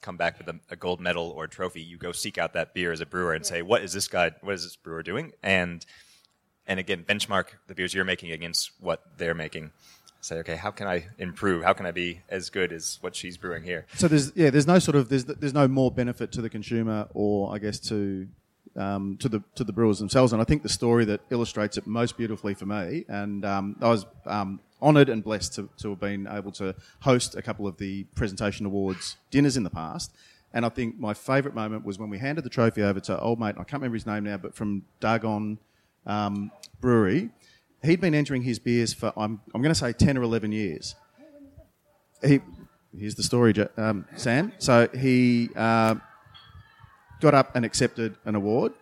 come back with a, a, gold medal or a trophy, you go seek out that beer as a brewer and say, "What is this guy? What is this brewer doing?" And and again, benchmark the beers you're making against what they're making say, okay, how can I improve? How can I be as good as what she's brewing here? So there's yeah, there's no sort of there's there's no more benefit to the consumer or I guess to um, to the to the brewers themselves. And I think the story that illustrates it most beautifully for me, and um, I was um, honoured and blessed to, to have been able to host a couple of the presentation awards dinners in the past. And I think my favourite moment was when we handed the trophy over to old mate. I can't remember his name now, but from Dargon um, Brewery, he'd been entering his beers for, I'm, I'm going to say 10 or 11 years. He, here's the story, um, Sam. So he uh, got up and accepted an award,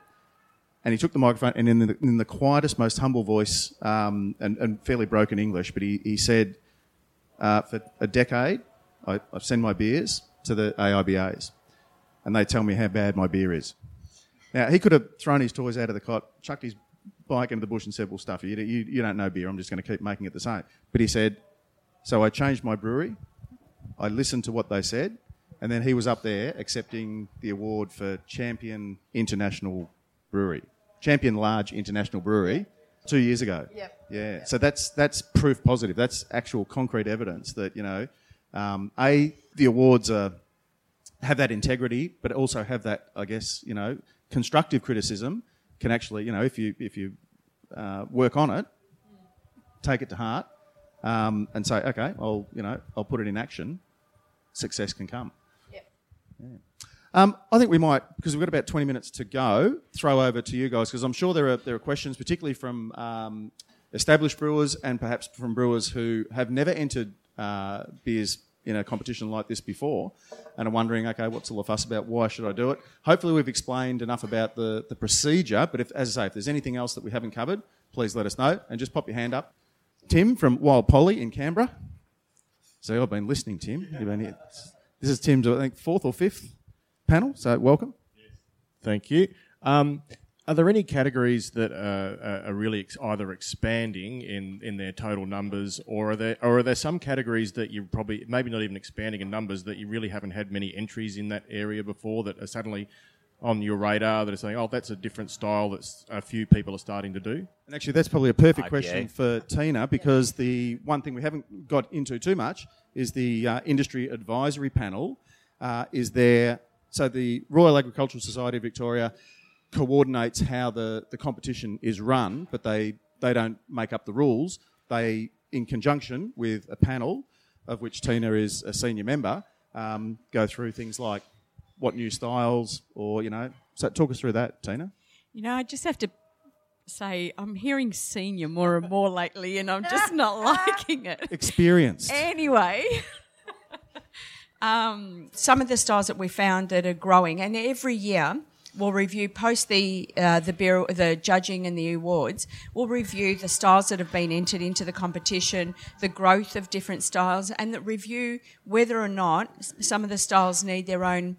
and he took the microphone, and in the, in the quietest, most humble voice um, and, and, fairly broken English, but he, he said, uh, For a decade, I, I send my beers to the AIBAs, and they tell me how bad my beer is. Now, he could have thrown his toys out of the cot, chucked his bike into the bush and said, well, stuff you, you, you don't know beer, I'm just going to keep making it the same. But he said, so I changed my brewery, I listened to what they said, and then he was up there accepting the award for Champion International Brewery, Champion Large International Brewery, two years ago. Yep. Yeah. So that's that's proof positive. That's actual concrete evidence that you know, um, a the awards are have that integrity, but also have that I guess you know constructive criticism can actually, you know, if you if you uh, work on it, take it to heart, um, and say, okay, I'll you know I'll put it in action. Success can come. Yep. Yeah. Um, I think we might, because we've got about 20 minutes to go, throw over to you guys because I'm sure there are there are questions, particularly from um, established brewers and perhaps from brewers who have never entered uh, beers in a competition like this before and are wondering, okay, what's all the fuss about? Why should I do it? Hopefully, we've explained enough about the, the procedure, but if, as I say, if there's anything else that we haven't covered, please let us know and just pop your hand up. Tim from Wild Polly in Canberra. So I've been listening, Tim. You've been here. This is Tim's, I think, fourth or fifth panel, so welcome. Thank you. Um, Are there any categories that are, are really ex- either expanding in, in their total numbers, or are there or are there some categories that you probably maybe not even expanding in numbers that you really haven't had many entries in that area before that are suddenly on your radar that are saying, oh, that's a different style that a few people are starting to do? And actually, that's probably a perfect IPA. question for Tina because the one thing we haven't got into too much is the uh, industry advisory panel. Uh, is there so the Royal Agricultural Society of Victoria coordinates how the, the competition is run, but they, they don't make up the rules. They, in conjunction with a panel, of which Tina is a senior member, um, go through things like what new styles or, you know, so talk us through that, Tina. You know, I just have to say I'm hearing senior more and more lately, and I'm just not liking it. Experienced. Anyway, um, some of the styles that we found that are growing, and every year we'll review post the uh, the the judging and the awards. We'll review the styles that have been entered into the competition, the growth of different styles, and that review whether or not some of the styles need their own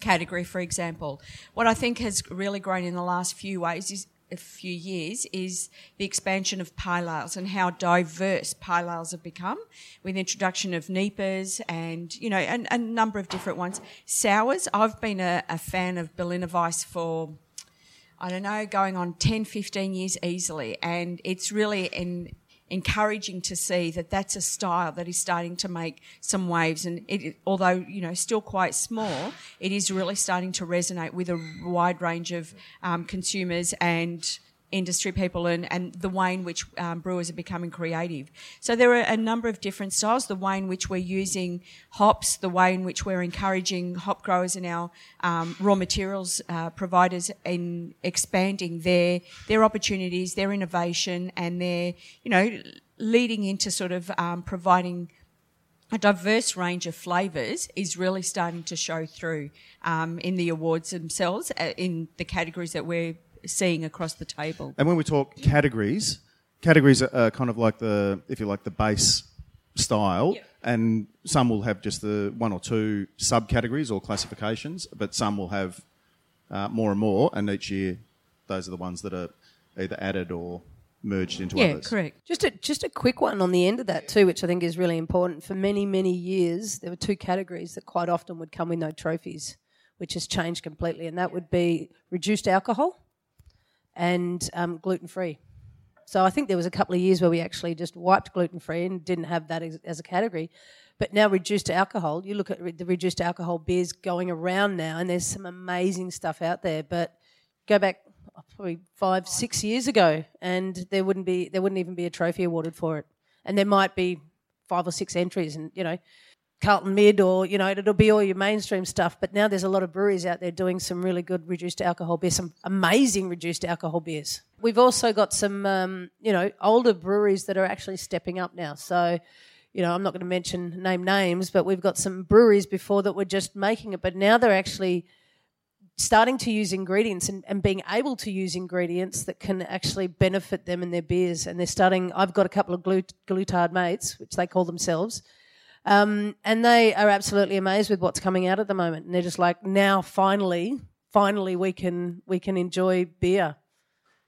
category, for example. What I think has really grown in the last few ways is a few years is the expansion of pale and how diverse pale have become with introduction of NEIPAs and, you know, a, a number of different ones. Sours, I've been a, a fan of Berliner Weisse for, I don't know, going on 10, 15 years easily. And it's really in, encouraging to see that that's a style that is starting to make some waves. And it, although, you know, still quite small, it is really starting to resonate with a wide range of um, consumers and industry people and, and the way in which um, brewers are becoming creative. So there are a number of different styles, the way in which we're using hops, the way in which we're encouraging hop growers and our um, raw materials uh, providers in expanding their, their opportunities, their innovation and their, you know, leading into sort of um, providing a diverse range of flavours is really starting to show through um, in the awards themselves, uh, in the categories that we're seeing across the table. And when we talk categories, categories are, are kind of like the, if you like, the base style, and some will have just the one or two subcategories or classifications, but some will have uh, more and more, and each year those are the ones that are either added or merged into Yeah, others. correct. Just a just a quick one on the end of that too, which I think is really important. For many many years, there were two categories that quite often would come with no trophies, which has changed completely, and that would be reduced alcohol and um, gluten free. So I think there was a couple of years where we actually just wiped gluten free and didn't have that as, as a category. But now reduced alcohol, you look at re- the reduced alcohol beers going around now, and there's some amazing stuff out there. But go back oh, probably five, six years ago, and there wouldn't be there wouldn't even be a trophy awarded for it, and there might be five or six entries, and you know. Carlton Mid, or you know, it'll be all your mainstream stuff. But now there's a lot of breweries out there doing some really good reduced alcohol beers, some amazing reduced alcohol beers. We've also got some, um, you know, older breweries that are actually stepping up now. So, you know, I'm not going to mention name names, but we've got some breweries before that were just making it, but now they're actually starting to use ingredients and, and being able to use ingredients that can actually benefit them in their beers. And they're starting, I've got a couple of glut- glutard mates, which they call themselves. Um, and they are absolutely amazed with what's coming out at the moment. And they're just like, now finally, finally we can, we can enjoy beer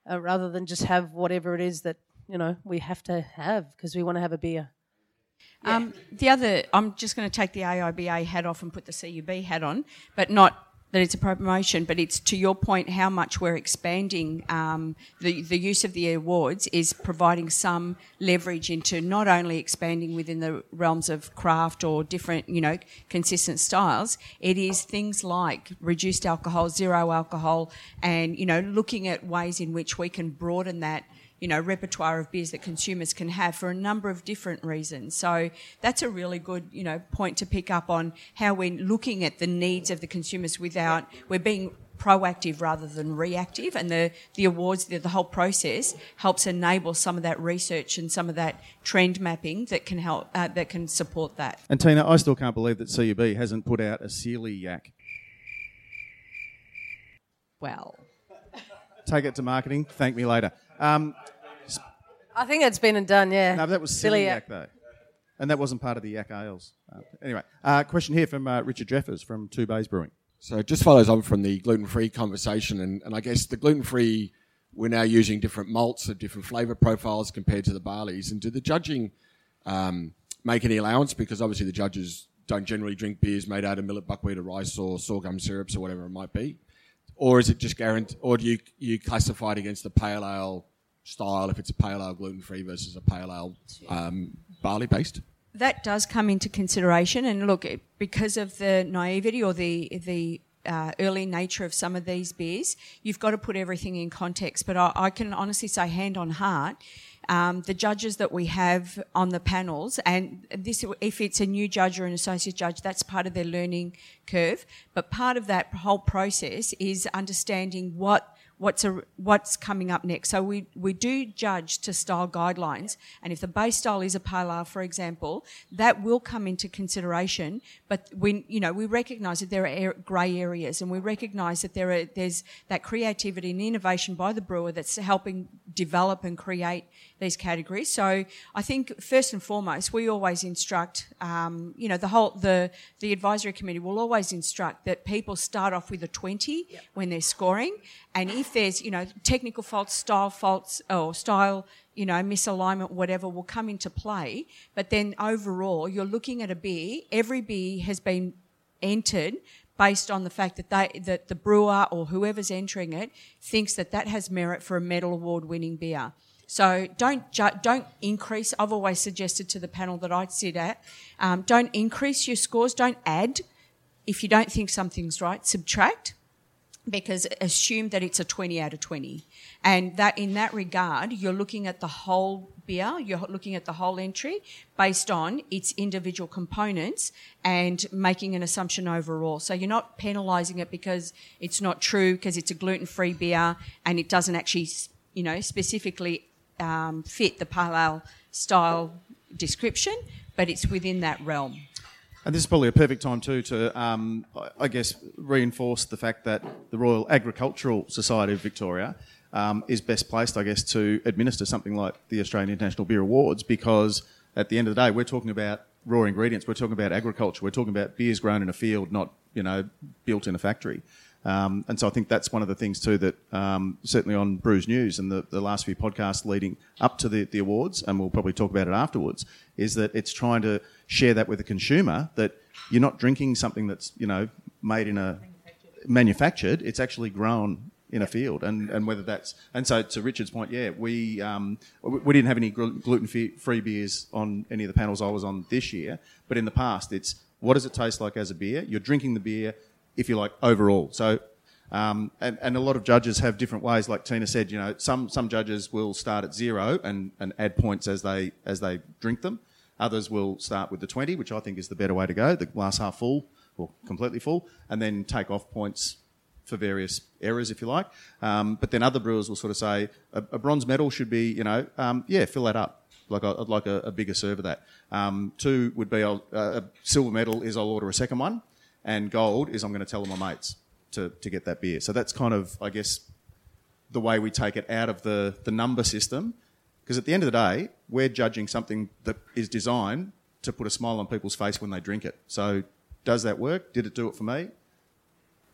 uh, rather than just have whatever it is that, you know, we have to have because we want to have a beer. Um, the other, I'm just going to take the AIBA hat off and put the CUB hat on, but not that it's a promotion, but it's to your point how much we're expanding um, the, the use of the awards is providing some leverage into not only expanding within the realms of craft or different, you know, consistent styles, it is things like reduced alcohol, zero alcohol, and, you know, looking at ways in which we can broaden that you know, repertoire of beers that consumers can have for a number of different reasons. So that's a really good, you know, point to pick up on how we're looking at the needs of the consumers without, we're being proactive rather than reactive and the, the awards, the, the whole process helps enable some of that research and some of that trend mapping that can help, uh, that can support that. And Tina, I still can't believe that CUB hasn't put out a Sealy yak. Well, Take it to marketing. Thank me later. Um, I think it's been and done, yeah. no, that was Silly Silly yak. Yak, though. And that wasn't part of the Yak Ales. Uh, anyway, uh, question here from uh, Richard Jeffers from Two Bays Brewing. So it just follows on from the gluten free conversation, and, and I guess the gluten free, we're now using different malts of different flavour profiles compared to the barleys. And do the judging um, make any allowance? Because obviously the judges don't generally drink beers made out of millet, buckwheat, or rice, or sorghum syrups, or whatever it might be. Or is it just guaranteed, or do you, you classify it against the pale ale style if it's a pale ale gluten free versus a pale ale um, barley based? that does come into consideration. And look, it- because of the naivety or the the uh, early nature of some of these beers, you've got to put everything in context. But I, I can honestly say, hand on heart, um, the judges that we have on the panels, and this, if it's a new judge or an associate judge, that's part of their learning curve. But part of that whole process is understanding what what's a, what's coming up next. So we, we do judge to style guidelines, and if the base style is a ale, for example, that will come into consideration. But we you know we recognise that there are grey areas, and we recognise that there are there's that creativity and innovation by the brewer that's helping develop and create these categories. So I think first and foremost, we always instruct, um, you know, the whole the the advisory committee will always instruct that people start off with a twenty when they're scoring, and if there's you know technical faults, style faults, or style you know misalignment, whatever will come into play. But then overall, you're looking at a beer. Every beer has been entered based on the fact that they that the brewer or whoever's entering it thinks that that has merit for a medal award winning beer. So don't ju- don't increase. I've always suggested to the panel that I sit at, um, don't increase your scores. Don't add. If you don't think something's right, subtract because assume that it's a 20 out of 20 and that in that regard you're looking at the whole beer you're looking at the whole entry based on its individual components and making an assumption overall so you're not penalizing it because it's not true because it's a gluten-free beer and it doesn't actually you know specifically um, fit the pale ale style description but it's within that realm And this is probably a perfect time too to, um, I- I guess, reinforce the fact that the Royal Agricultural Society of Victoria um, is best placed, I guess, to administer something like the Australian International Beer Awards because at the end of the day, we're talking about raw ingredients, we're talking about agriculture, we're talking about beers grown in a field, not you know built in a factory. Um, and so I think that's one of the things too that um, certainly on Brews News and the, the last few podcasts leading up to the, the awards, and we'll probably talk about it afterwards, is that it's trying to share that with the consumer that you're not drinking something that's you know made in a manufactured. It's actually grown in a field, and, and whether that's and so to Richard's point, yeah, we um, we we didn't have any gluten free beers on any of the panels I was on this year, but in the past, it's what does it taste like as a beer? You're drinking the beer, if you like, overall. So. Um, and, and a lot of judges have different ways. Like Tina said, you know, some, some judges will start at zero and, and add points as they as they drink them. Others will start with the 20, which I think is the better way to go, the glass half full or completely full, and then take off points for various errors, if you like. Um, but then other brewers will sort of say a, a bronze medal should be, you know, um, yeah, fill that up. Like I'd like a, a bigger serve of that. Um, two would be uh, a silver medal is I'll order a second one, and gold is I'm going to tell my mates to, to get that beer. So that's kind of, I guess, the way we take it out of the, the number system. Because at the end of the day, we're judging something that is designed to put a smile on people's face when they drink it. So does that work? Did it do it for me?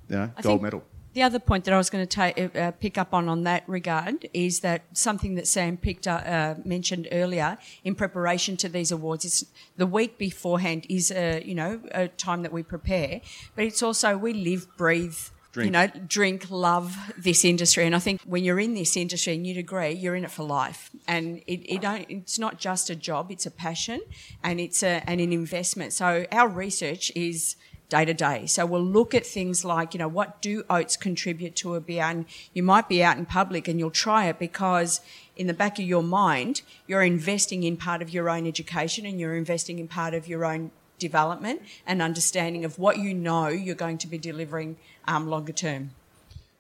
Yeah, I gold medal. The other point that I was going to ta- uh, pick up on on that regard is that something that Sam picked up, uh, mentioned earlier in preparation to these awards is the week beforehand is a you know a time that we prepare, but it's also we live, breathe. You Drink. know, drink, love this industry, and I think when you're in this industry, and you'd agree, you're in it for life, and it, it don't, it's not just a job; it's a passion, and it's a, and an investment. So our research is day to day. So we'll look at things like, you know, what do oats contribute to a beer? And you might be out in public and you'll try it because in the back of your mind, you're investing in part of your own education and you're investing in part of your own development and understanding of what you know you're going to be delivering um, longer term.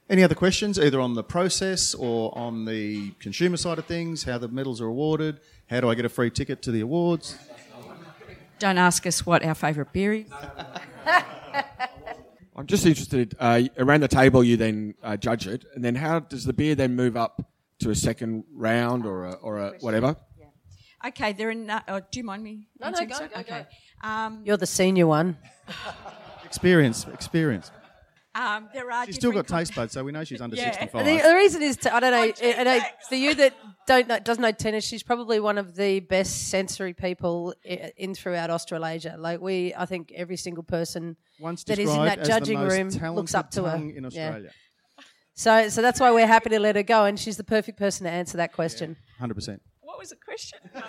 Any other questions, either on the process or on the consumer side of things, how the medals are awarded, how do I get a free ticket to the awards? Don't ask us what our favourite beer is. I'm just interested. Uh, around the table, you then uh, judge it, and then how does the beer then move up to a second round or a, or a whatever? Okay, there are no, oh, do you mind me? No, no, answering go, this? go, okay. Um, You're the senior one. Experience, experience. Um, there are She's still got taste buds, so we know she's under Yeah. 65. The, the reason is, to, I don't know, Oh, I know for you that don't know, doesn't know tennis, she's probably one of the best sensory people i- in throughout Australasia. Like we, I think every single person Once that is in that judging room looks up to her. talented tongue in Yeah. Australia. So, so that's why we're happy to let her go, and she's the perfect person to answer that question. 100%. What was the question?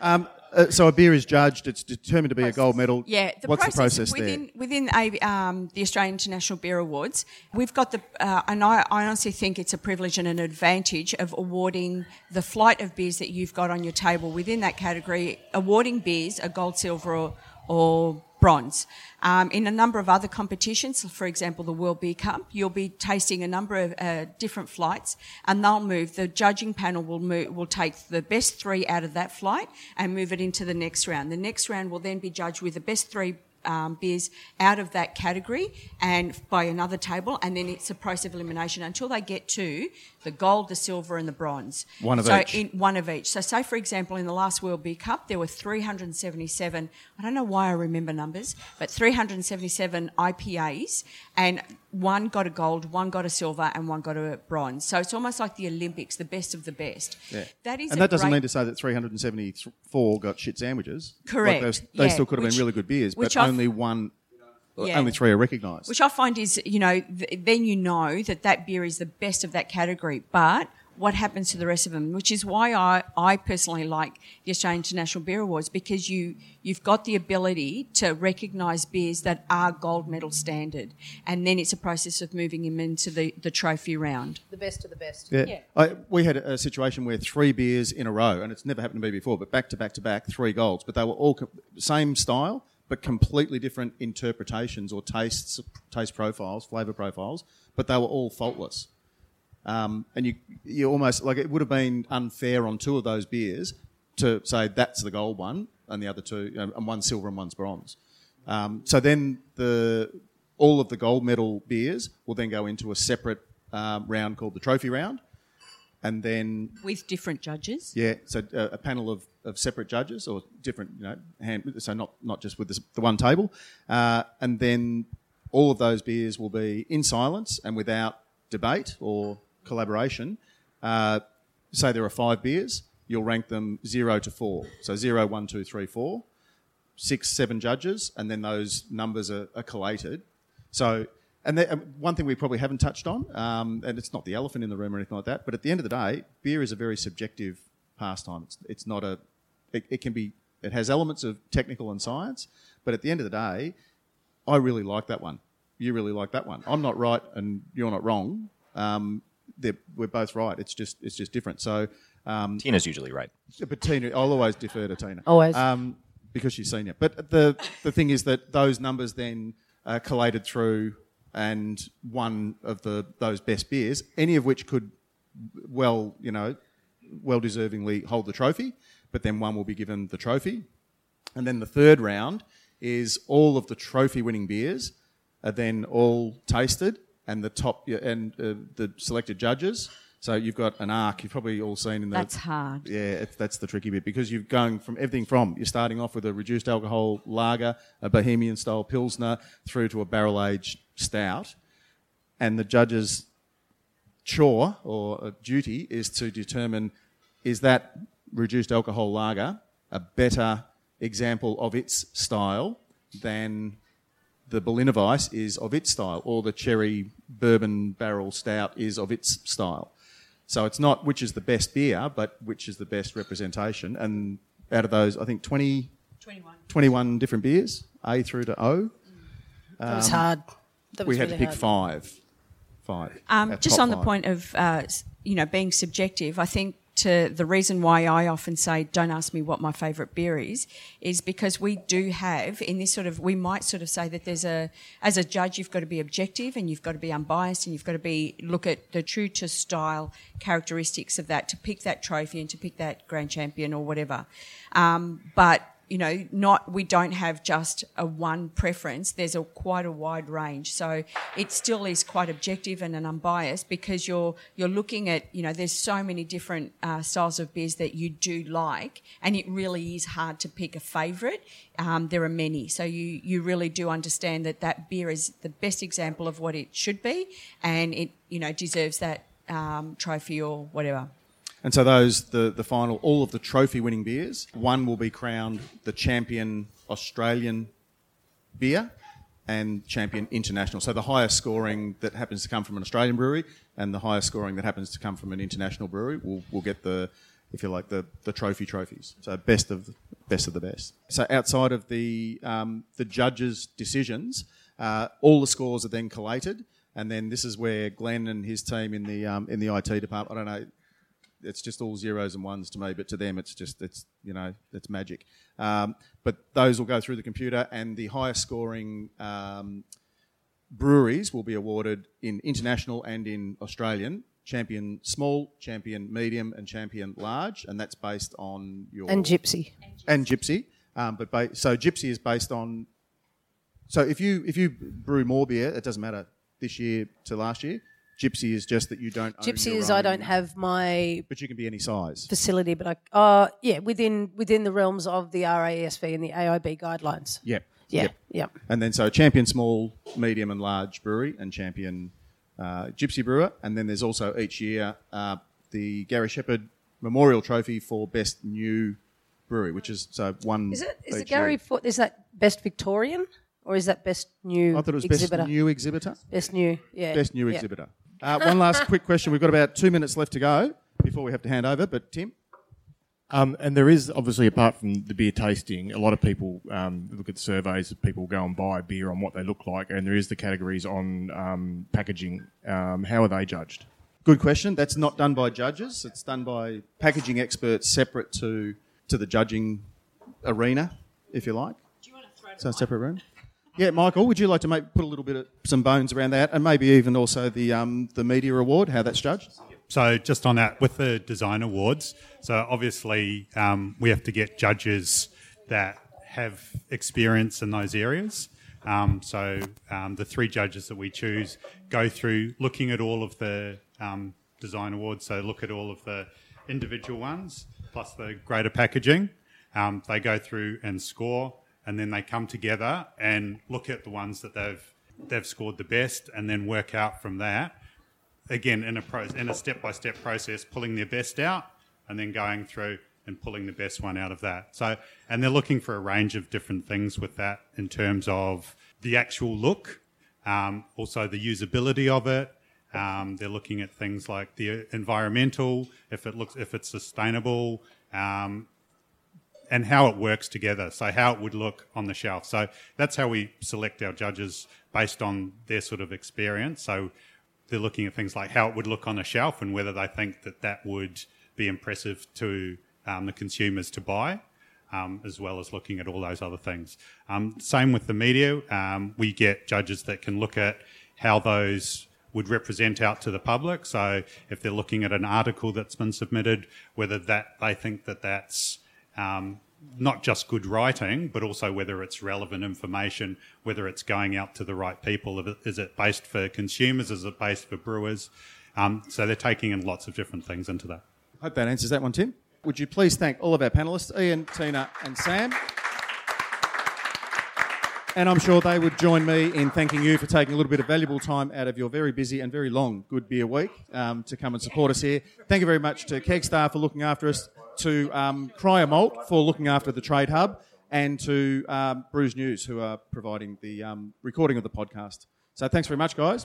Um, uh, so a beer is judged, it's determined to be a gold medal. Yeah, the What's process, the process within there? within a, um, the Australian International Beer Awards? We've got the, uh, and I, I honestly think it's a privilege and an advantage of awarding the flight of beers that you've got on your table within that category, awarding beers a gold, silver, or, or bronze. Um, in a number of other competitions, for example, the World Beer Cup, you'll be tasting a number of uh, different flights, and they'll move. The judging panel will move, will take the best three out of that flight and move it into the next round. The next round will then be judged with the best three um, beers out of that category and by another table, and then it's a process of elimination until they get to the gold, the silver, and the bronze. One of so each. In, one of each. So, say for example, in the last World Beer Cup, there were 377. I don't know why I remember numbers, but 377 IPAs, and one got a gold, one got a silver, and one got a bronze. So it's almost like the Olympics, the best of the best. Yeah. That is, and that doesn't mean to say that 374 got shit sandwiches. Like Correct, those- they yeah, still could have which- been really good beers, but I've- only one, Yeah. only three are recognised. Which I find is, you know, th- then you know that that beer is the best of that category. But what happens to the rest of them? Which is why I, I personally like the Australian International Beer Awards because you you've got the ability to recognise beers that are gold medal standard, and then it's a process of moving them into the, the trophy round. The best of the best. Yeah. I, we had a, a situation where three beers in a row, and it's never happened to me before, but back to back to back, three golds, but they were all com- same style, but completely different interpretations or tastes, taste profiles, flavour profiles, but they were all faultless. Um, and you, you almost like it would have been unfair on two of those beers to say that's the gold one and the other two, and one's silver and one's bronze. Um, so then the all of the gold medal beers will then go into a separate um, round called the trophy round, and then With different judges. yeah, so uh, a panel of, of separate judges or different, you know, hand, so not not just with this, the one table, uh, and then all of those beers will be in silence and without debate or collaboration. Uh, say there are five beers, you'll rank them zero to four. So zero, one, two, three, four, six, seven judges, and then those numbers are, are collated. So, and then, um, one thing we probably haven't touched on, um, and it's not the elephant in the room or anything like that, but at the end of the day, beer is a very subjective pastime. It's, it's not a, it, it can be, it has elements of technical and science, but at the end of the day, I really like that one. You really like that one. I'm not right, and you're not wrong. Um, we're both right. It's just, it's just different. So, um, Tina's usually right. but Tina, I'll always defer to Tina. Always. Um, because she's senior. But the, the thing is that those numbers then uh, collated through and one of the those best beers, any of which could well, you know, well deservingly hold the trophy, but then one will be given the trophy. And then the third round is all of the trophy winning beers are then all tasted and the top and uh, the selected judges. So you've got an arc. You've probably all seen in the. That's hard. Yeah, that's the tricky bit because you're going from everything from you're starting off with a reduced alcohol lager, a bohemian style pilsner, through to a barrel aged stout, and the judges' chore or uh, duty is to determine is that reduced alcohol lager a better example of its style than the Berliner Weisse is of its style, or the cherry bourbon barrel stout is of its style. So it's not which is the best beer, but which is the best representation. And out of those, I think 20, 21. 21 different beers, A through to O. that was hard. That was We had really to pick hard. five. Five. Um, just top on the point of uh, you know being subjective, I think to the reason why I often say don't ask me what my favourite beer is is because we do have in this sort of we might sort of say that there's a as a judge you've got to be objective and you've got to be unbiased and you've got to be look at the true to style characteristics of that to pick that trophy and to pick that grand champion or whatever. Um, but you know, not we don't have just a one preference. There's a quite a wide range, so it still is quite objective and an unbiased because you're you're looking at you know there's so many different uh, styles of beers that you do like, and it really is hard to pick a favourite. Um, there are many, so you you really do understand that that beer is the best example of what it should be, and it you know deserves that um, trophy or whatever. And so those the the final all of the trophy winning beers. One will be crowned the champion Australian beer and champion international. So the highest scoring that happens to come from an Australian brewery and the highest scoring that happens to come from an international brewery will will get the if you like the, the trophy trophies. So best of best of the best. So outside of the um, the judges' decisions, uh, all the scores are then collated. And then this is where Glenn and his team in the um, in the IT department. I don't know it's just all zeros and ones to me, but to them it's just it's you know it's magic. Um, but those will go through the computer, and the highest scoring um, breweries will be awarded in international and in Australian champion small, champion medium, and champion large, and that's based on your And Gypsy. and Gypsy. Um, but ba- so Gypsy is based on. So if you if you brew more beer, it doesn't matter this year to last year. Gypsy is just that you don't. Gypsy is I don't have my But you can be any size. facility, but I, uh, yeah, within within the realms of the RASV and the AIB guidelines. Yep. Yeah, Yep. yeah. And then so champion small, medium, and large brewery, and champion uh, Gypsy brewer, and then there's also each year uh, the Gary Shepherd Memorial Trophy for best new brewery, which is so one. Is it is it. Gary? For, is that best Victorian or is that best new? I thought it was exhibitor? best new exhibitor. Best new, yeah. Best new exhibitor. Uh, one last quick question. We've got about two minutes left to go before we have to hand over. But Tim, Um, and there is obviously, apart from the beer tasting, a lot of people um, look at surveys of people go and buy beer on what they look like, and there is the categories on um, packaging. Um, how are they judged? good question. That's not done by judges. It's done by packaging experts separate to to the judging arena, if you like. Do you want to throw so a separate room? Yeah, Michael, would you like to make, put a little bit of some bones around that, and maybe even also the um, the media award, how that's judged? So just on that, with the design awards, so obviously um, we have to get judges that have experience in those areas. Um, so um, the three judges that we choose go through looking at all of the um, design awards. So look at all of the individual ones plus the greater packaging. Um, they go through and score, and then they come together and look at the ones that they've they've scored the best, and then work out from that again in a pro- in a step by step process, pulling their best out and then going through and pulling the best one out of that. So, and they're looking for a range of different things with that in terms of the actual look, um, also the usability of it. Um, they're looking at things like the environmental, if it looks, if it's sustainable, um, and how it works together. So how it would look on the shelf. So that's how we select our judges based on their sort of experience. So they're looking at things like how it would look on a shelf and whether they think that that would be impressive to um, the consumers to buy. Um, as well as looking at all those other things. Um, same with the media. Um, we get judges that can look at how those would represent out to the public. So if they're looking at an article that's been submitted, whether that they think that that's um, not just good writing, but also whether it's relevant information, whether it's going out to the right people. Is it based for consumers? Is it based for brewers? Um, so they're taking in lots of different things into that. Hope that answers that one, Tim. Would you please thank all of our panelists, Ian, Tina, and Sam? And I'm sure they would join me in thanking you for taking a little bit of valuable time out of your very busy and very long Good Beer Week um, to come and support us here. Thank you very much to Kegstar for looking after us, to um, Cryer Malt for looking after the Trade Hub, and to um, Brews News who are providing the um, recording of the podcast. So thanks very much, guys.